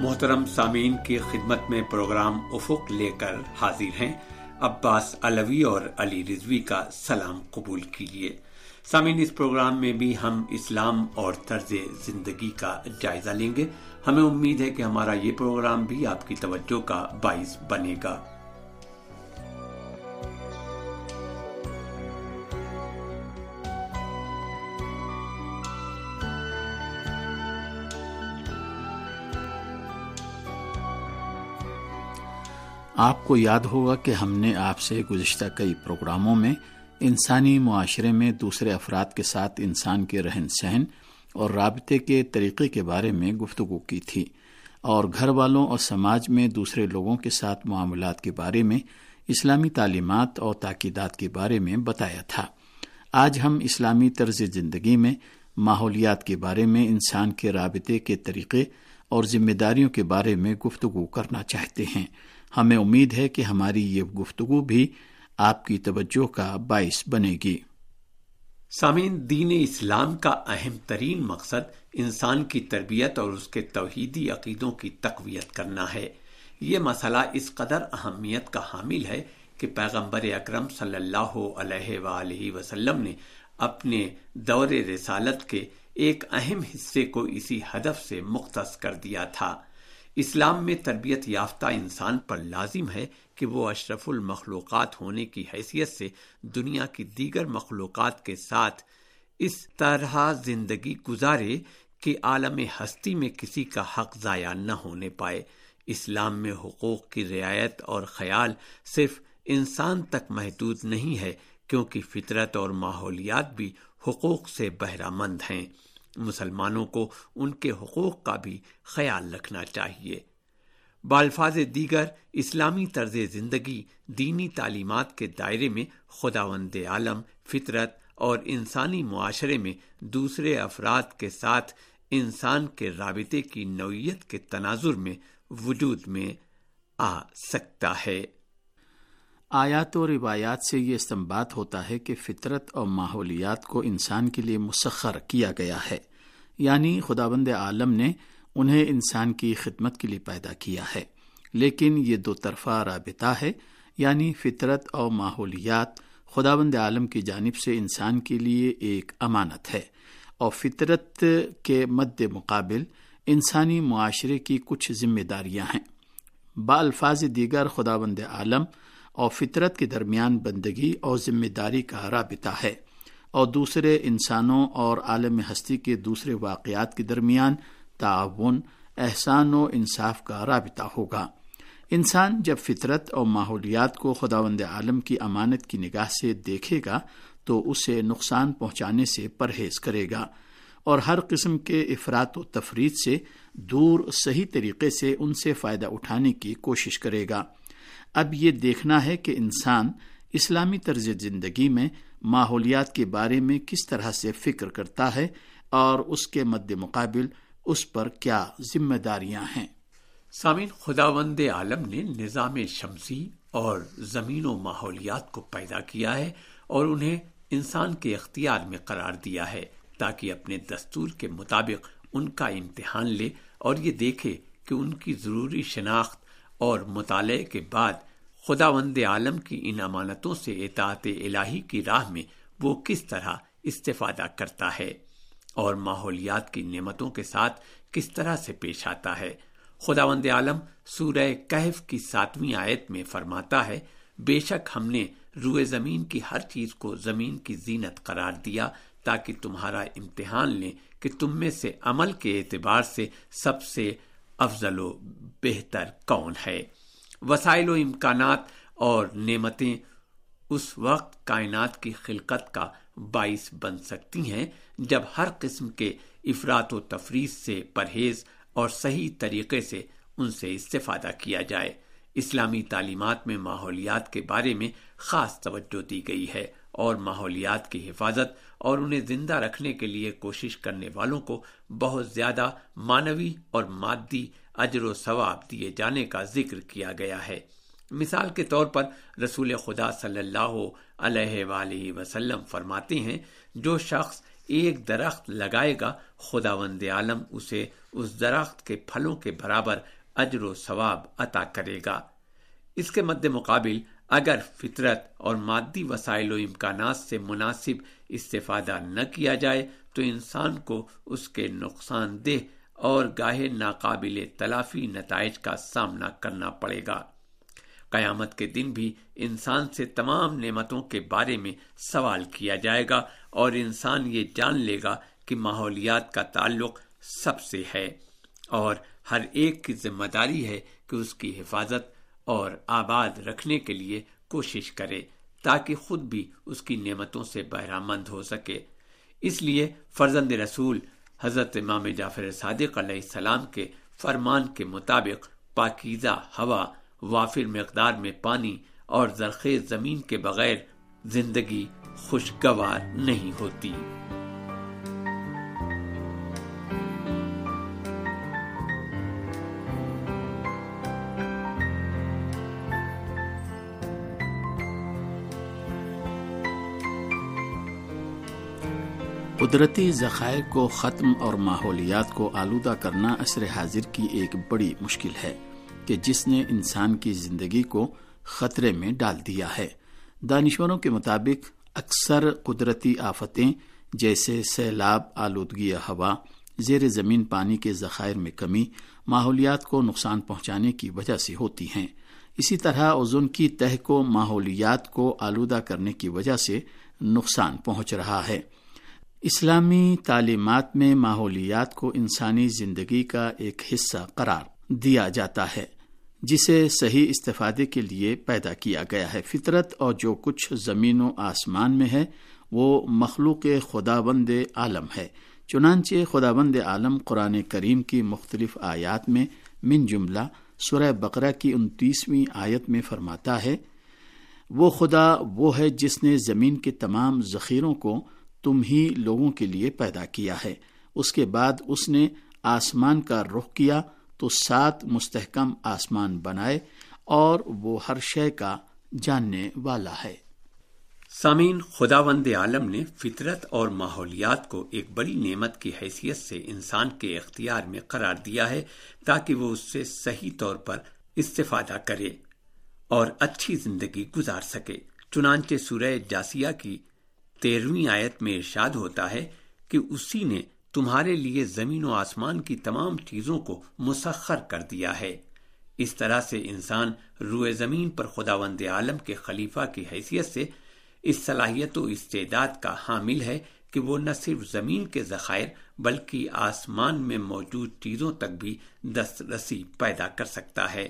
محترم سامعین کی خدمت میں پروگرام افق لے کر حاضر ہیں۔ عباس علوی اور علی رضوی کا سلام قبول کیجیے۔ سامعین، اس پروگرام میں بھی ہم اسلام اور طرز زندگی کا جائزہ لیں گے۔ ہمیں امید ہے کہ ہمارا یہ پروگرام بھی آپ کی توجہ کا باعث بنے گا۔ آپ کو یاد ہوگا کہ ہم نے آپ سے گزشتہ کئی پروگراموں میں انسانی معاشرے میں دوسرے افراد کے ساتھ انسان کے رہن سہن اور رابطے کے طریقے کے بارے میں گفتگو کی تھی اور گھر والوں اور سماج میں دوسرے لوگوں کے ساتھ معاملات کے بارے میں، اسلامی تعلیمات اور تاکیدات کے بارے میں بتایا تھا۔ آج ہم اسلامی طرز زندگی میں، ماحولیات کے بارے میں، انسان کے رابطے کے طریقے اور ذمہ داریوں کے بارے میں گفتگو کرنا چاہتے ہیں۔ ہمیں امید ہے کہ ہماری یہ گفتگو بھی آپ کی توجہ کا باعث بنے گی۔ سامعین، دین اسلام کا اہم ترین مقصد انسان کی تربیت اور اس کے توحیدی عقیدوں کی تقویت کرنا ہے۔ یہ مسئلہ اس قدر اہمیت کا حامل ہے کہ پیغمبر اکرم صلی اللہ علیہ وآلہ وسلم نے اپنے دور رسالت کے ایک اہم حصے کو اسی ہدف سے مختص کر دیا تھا۔ اسلام میں تربیت یافتہ انسان پر لازم ہے کہ وہ اشرف المخلوقات ہونے کی حیثیت سے دنیا کی دیگر مخلوقات کے ساتھ اس طرح زندگی گزارے کہ عالم ہستی میں کسی کا حق ضائع نہ ہونے پائے۔ اسلام میں حقوق کی رعایت اور خیال صرف انسان تک محدود نہیں ہے، کیونکہ فطرت اور ماحولیات بھی حقوق سے بہرہ مند ہیں۔ مسلمانوں کو ان کے حقوق کا بھی خیال رکھنا چاہیے۔ بالفاظ دیگر اسلامی طرز زندگی، دینی تعلیمات کے دائرے میں خدا وند عالم، فطرت اور انسانی معاشرے میں دوسرے افراد کے ساتھ انسان کے رابطے کی نوعیت کے تناظر میں وجود میں آ سکتا ہے۔ آیات و روایات سے یہ استمباد ہوتا ہے کہ فطرت اور ماحولیات کو انسان کے لیے مسخر کیا گیا ہے۔ یعنی خدا بند عالم نے انہیں انسان کی خدمت کے لیے پیدا کیا ہے۔ لیکن یہ دو طرفہ رابطہ ہے یعنی فطرت اور ماحولیات خدا بند عالم کی جانب سے انسان کے لیے ایک امانت ہے، اور فطرت کے مد مقابل انسانی معاشرے کی کچھ ذمہ داریاں ہیں۔ با الفاظ دیگر خدا بند عالم اور فطرت کے درمیان بندگی اور ذمہ داری کا رابطہ ہے۔ اور دوسرے انسانوں اور عالم ہستی کے دوسرے واقعات کے درمیان تعاون، احسان و انصاف کا رابطہ ہوگا۔ انسان جب فطرت اور ماحولیات کو خداوند عالم کی امانت کی نگاہ سے دیکھے گا، تو اسے نقصان پہنچانے سے پرہیز کرے گا۔ اور ہر قسم کے افراد و تفرید سے دور، صحیح طریقے سے ان سے فائدہ اٹھانے کی کوشش کرے گا۔ اب یہ دیکھنا ہے کہ انسان اسلامی طرز زندگی میں ماحولیات کے بارے میں کس طرح سے فکر کرتا ہے اور اس کے مد مقابل اس پر کیا ذمہ داریاں ہیں؟ سامعین خدا وند عالم نے نظام شمسی اور زمین و ماحولیات کو پیدا کیا ہے اور انہیں انسان کے اختیار میں قرار دیا ہے تاکہ اپنے دستور کے مطابق ان کا امتحان لے اور یہ دیکھے کہ ان کی ضروری شناخت اور مطالعے کے بعد خدا وند عالم کی ان امانتوں سے اطاعت الہی کی راہ میں وہ کس طرح استفادہ کرتا ہے اور ماحولیات کی نعمتوں کے ساتھ کس طرح سے پیش آتا ہے۔ خدا وند عالم سورہ کہف کی ساتویں آیت میں فرماتا ہے، بے شک ہم نے روئے زمین کی ہر چیز کو زمین کی زینت قرار دیا تاکہ تمہارا امتحان لیں کہ تم میں سے عمل کے اعتبار سے سب سے افضل و بہتر کون ہے۔ وسائل و امکانات اور نعمتیں اس وقت کائنات کی خلقت کا باعث بن سکتی ہیں جب ہر قسم کے افراد و تفریح سے پرہیز اور صحیح طریقے سے ان سے استفادہ کیا جائے۔ اسلامی تعلیمات میں ماحولیات کے بارے میں خاص توجہ دی گئی ہے۔ اور ماحولیات کی حفاظت اور انہیں زندہ رکھنے کے لیے کوشش کرنے والوں کو بہت زیادہ مانوی اور مادی اجر و ثواب دیے جانے کا ذکر کیا گیا ہے۔ مثال کے طور پر رسول خدا صلی اللہ علیہ وآلہ وسلم فرماتے ہیں، جو شخص ایک درخت لگائے گا خدا وند عالم اسے اس درخت کے پھلوں کے برابر اجر و ثواب عطا کرے گا۔ اس کے مد مقابل اگر فطرت اور مادی وسائل و امکانات سے مناسب استفادہ نہ کیا جائے تو انسان کو اس کے نقصان دہ اور گاہے ناقابل تلافی نتائج کا سامنا کرنا پڑے گا۔ قیامت کے دن بھی انسان سے تمام نعمتوں کے بارے میں سوال کیا جائے گا اور انسان یہ جان لے گا کہ ماحولیات کا تعلق سب سے ہے اور ہر ایک کی ذمہ داری ہے کہ اس کی حفاظت اور آباد رکھنے کے لیے کوشش کرے تاکہ خود بھی اس کی نعمتوں سے بہرہ مند ہو سکے۔ اس لیے فرزند رسول حضرت امام جعفر صادق علیہ السلام کے فرمان کے مطابق پاکیزہ ہوا، وافر مقدار میں پانی اور زرخیز زمین کے بغیر زندگی خوشگوار نہیں ہوتی۔ قدرتی ذخائر کو ختم اور ماحولیات کو آلودہ کرنا عصر حاضر کی ایک بڑی مشکل ہے کہ جس نے انسان کی زندگی کو خطرے میں ڈال دیا ہے۔ دانشوروں کے مطابق، اکثر قدرتی آفتیں جیسے سیلاب، آلودگی ہوا، زیر زمین پانی کے ذخائر میں کمی، ماحولیات کو نقصان پہنچانے کی وجہ سے ہوتی ہیں۔ اسی طرح اوزون کی تہ کو ماحولیات کو آلودہ کرنے کی وجہ سے نقصان پہنچ رہا ہے۔ اسلامی تعلیمات میں ماحولیات کو انسانی زندگی کا ایک حصہ قرار دیا جاتا ہے، جسے صحیح استفادے کے لیے پیدا کیا گیا ہے۔ فطرت اور جو کچھ زمین و آسمان میں ہے، وہ مخلوق خدا بند عالم ہے۔ چنانچہ خدا بند عالم قرآن کریم کی مختلف آیات میں من جملہ سورہ بقرہ کی انتیسویں آیت میں فرماتا ہے، وہ خدا وہ ہے جس نے زمین کے تمام ذخیروں کو تم ہی لوگوں کے لیے پیدا کیا ہے۔ اس کے بعد اس نے آسمان کا رخ کیا تو سات مستحکم آسمان بنائے اور وہ ہر شے کا جاننے والا ہے۔ سامعین خدا وند عالم نے فطرت اور ماحولیات کو ایک بڑی نعمت کی حیثیت سے انسان کے اختیار میں قرار دیا ہے تاکہ وہ اس سے صحیح طور پر استفادہ کرے اور اچھی زندگی گزار سکے۔ چنانچہ سورہ جاسیہ کی تیرہویں آیت میں ارشاد ہوتا ہے کہ اسی نے تمہارے لیے زمین و آسمان کی تمام چیزوں کو مسخر کر دیا ہے۔ اس طرح سے انسان روئے زمین پر خدا وند عالم کے خلیفہ کی حیثیت سے اس صلاحیت و استعداد کا حامل ہے کہ وہ نہ صرف زمین کے ذخائر بلکہ آسمان میں موجود چیزوں تک بھی دسترسی پیدا کر سکتا ہے۔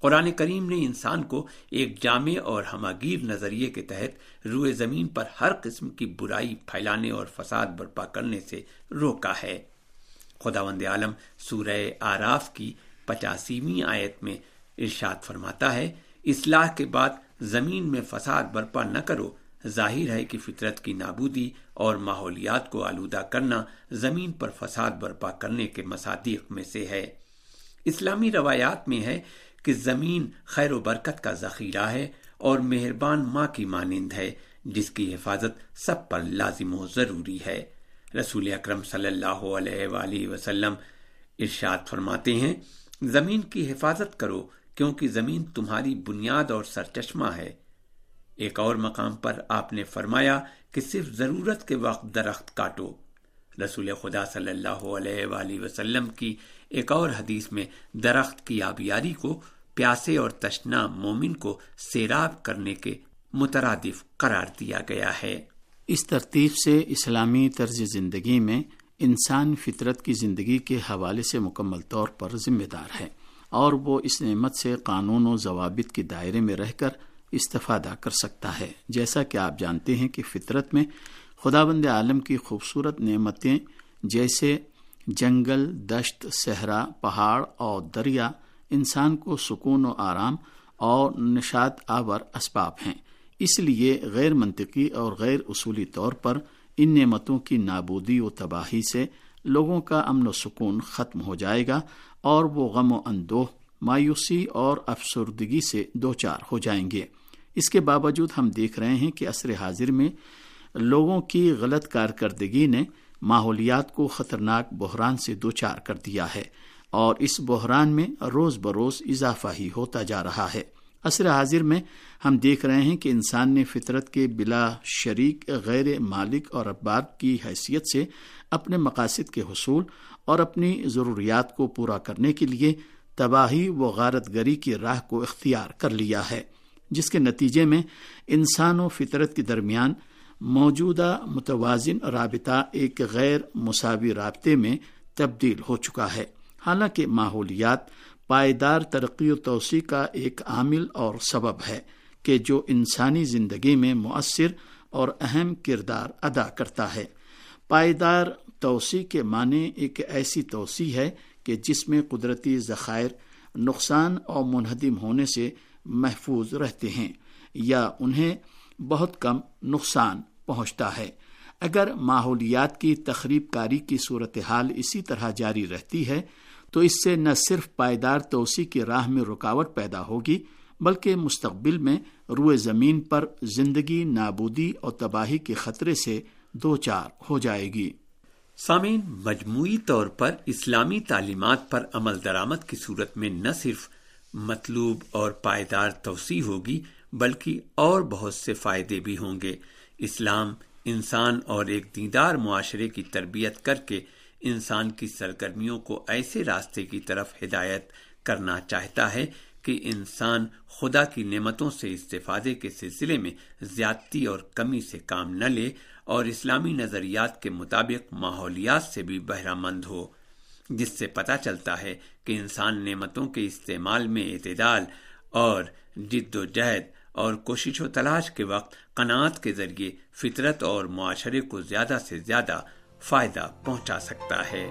قرآن کریم نے انسان کو ایک جامع اور ہماگیر نظریے کے تحت روئے زمین پر ہر قسم کی برائی پھیلانے اور فساد برپا کرنے سے روکا ہے۔ خدا وند عالم سورہ آراف کی پچاسیویں آیت میں ارشاد فرماتا ہے، اصلاح کے بعد زمین میں فساد برپا نہ کرو، ظاہر ہے کہ فطرت کی نابودی اور ماحولیات کو آلودہ کرنا زمین پر فساد برپا کرنے کے مصادیق میں سے ہے۔ اسلامی روایات میں ہے کہ زمین خیر و برکت کا ذخیرہ ہے اور مہربان ماں کی مانند ہے، جس کی حفاظت سب پر لازم و ضروری ہے۔ رسول اکرم صلی اللہ علیہ وآلہ وسلم ارشاد فرماتے ہیں، زمین کی حفاظت کرو کیونکہ زمین تمہاری بنیاد اور سرچشمہ ہے۔ ایک اور مقام پر آپ نے فرمایا کہ صرف ضرورت کے وقت درخت کاٹو۔ رسول خدا صلی اللہ علیہ وآلہ وسلم کی ایک اور حدیث میں درخت کی آبیاری کو پیاسے اور تشنا مومن کو سیراب کرنے کے مترادف قرار دیا گیا ہے۔ اس ترتیب سے اسلامی طرز زندگی میں انسان فطرت کی زندگی کے حوالے سے مکمل طور پر ذمہ دار ہے اور وہ اس نعمت سے قانون و ضوابط کے دائرے میں رہ کر استفادہ کر سکتا ہے۔ جیسا کہ آپ جانتے ہیں کہ فطرت میں خدا بند عالم کی خوبصورت نعمتیں جیسے جنگل، دشت، صحرا، پہاڑ اور دریا انسان کو سکون و آرام اور نشاد آور اسباب ہیں۔ اس لیے غیر منطقی اور غیر اصولی طور پر ان نعمتوں کی نابودی و تباہی سے لوگوں کا امن و سکون ختم ہو جائے گا اور وہ غم و اندوہ، مایوسی اور افسردگی سے دو چار ہو جائیں گے۔ اس کے باوجود ہم دیکھ رہے ہیں کہ عصر حاضر میں لوگوں کی غلط کارکردگی نے ماحولیات کو خطرناک بحران سے دوچار کر دیا ہے۔ اور اس بحران میں روز بروز اضافہ ہی ہوتا جا رہا ہے۔ عصر حاضر میں ہم دیکھ رہے ہیں کہ انسان نے فطرت کے بلا شریک، غیر مالک اور اباب کی حیثیت سے اپنے مقاصد کے حصول اور اپنی ضروریات کو پورا کرنے کے لیے تباہی و غارت گری کی راہ کو اختیار کر لیا ہے، جس کے نتیجے میں انسان و فطرت کے درمیان موجودہ متوازن رابطہ ایک غیر مساوی رابطے میں تبدیل ہو چکا ہے۔ حالانکہ ماحولیات پائیدار ترقی و توسیع کا ایک عامل اور سبب ہے کہ جو انسانی زندگی میں مؤثر اور اہم کردار ادا کرتا ہے۔ پائیدار توسیع کے معنی ایک ایسی توسیع ہے کہ جس میں قدرتی ذخائر نقصان اور منہدم ہونے سے محفوظ رہتے ہیں یا انہیں بہت کم نقصان پہنچتا ہے۔ اگر ماحولیات کی تخریب کاری کی صورتحال اسی طرح جاری رہتی ہے تو اس سے نہ صرف پائیدار توسیع کی راہ میں رکاوٹ پیدا ہوگی، بلکہ مستقبل میں روئے زمین پر زندگی، نابودی اور تباہی کے خطرے سے دو چار ہو جائے گی۔ سامعین، مجموعی طور پر اسلامی تعلیمات پر عمل درآمد کی صورت میں نہ صرف مطلوب اور پائیدار توسیع ہوگی، بلکہ اور بہت سے فائدے بھی ہوں گے۔ اسلام انسان اور ایک دیدار معاشرے کی تربیت کر کے انسان کی سرگرمیوں کو ایسے راستے کی طرف ہدایت کرنا چاہتا ہے کہ انسان خدا کی نعمتوں سے استفادے کے سلسلے میں زیادتی اور کمی سے کام نہ لے اور اسلامی نظریات کے مطابق ماحولیات سے بھی بہرہ مند ہو، جس سے پتہ چلتا ہے کہ انسان نعمتوں کے استعمال میں اعتدال اور جد و جہد اور کوشش و تلاش کے وقت قناعت کے ذریعے فطرت اور معاشرے کو زیادہ سے زیادہ فائدہ پہنچا سکتا ہے۔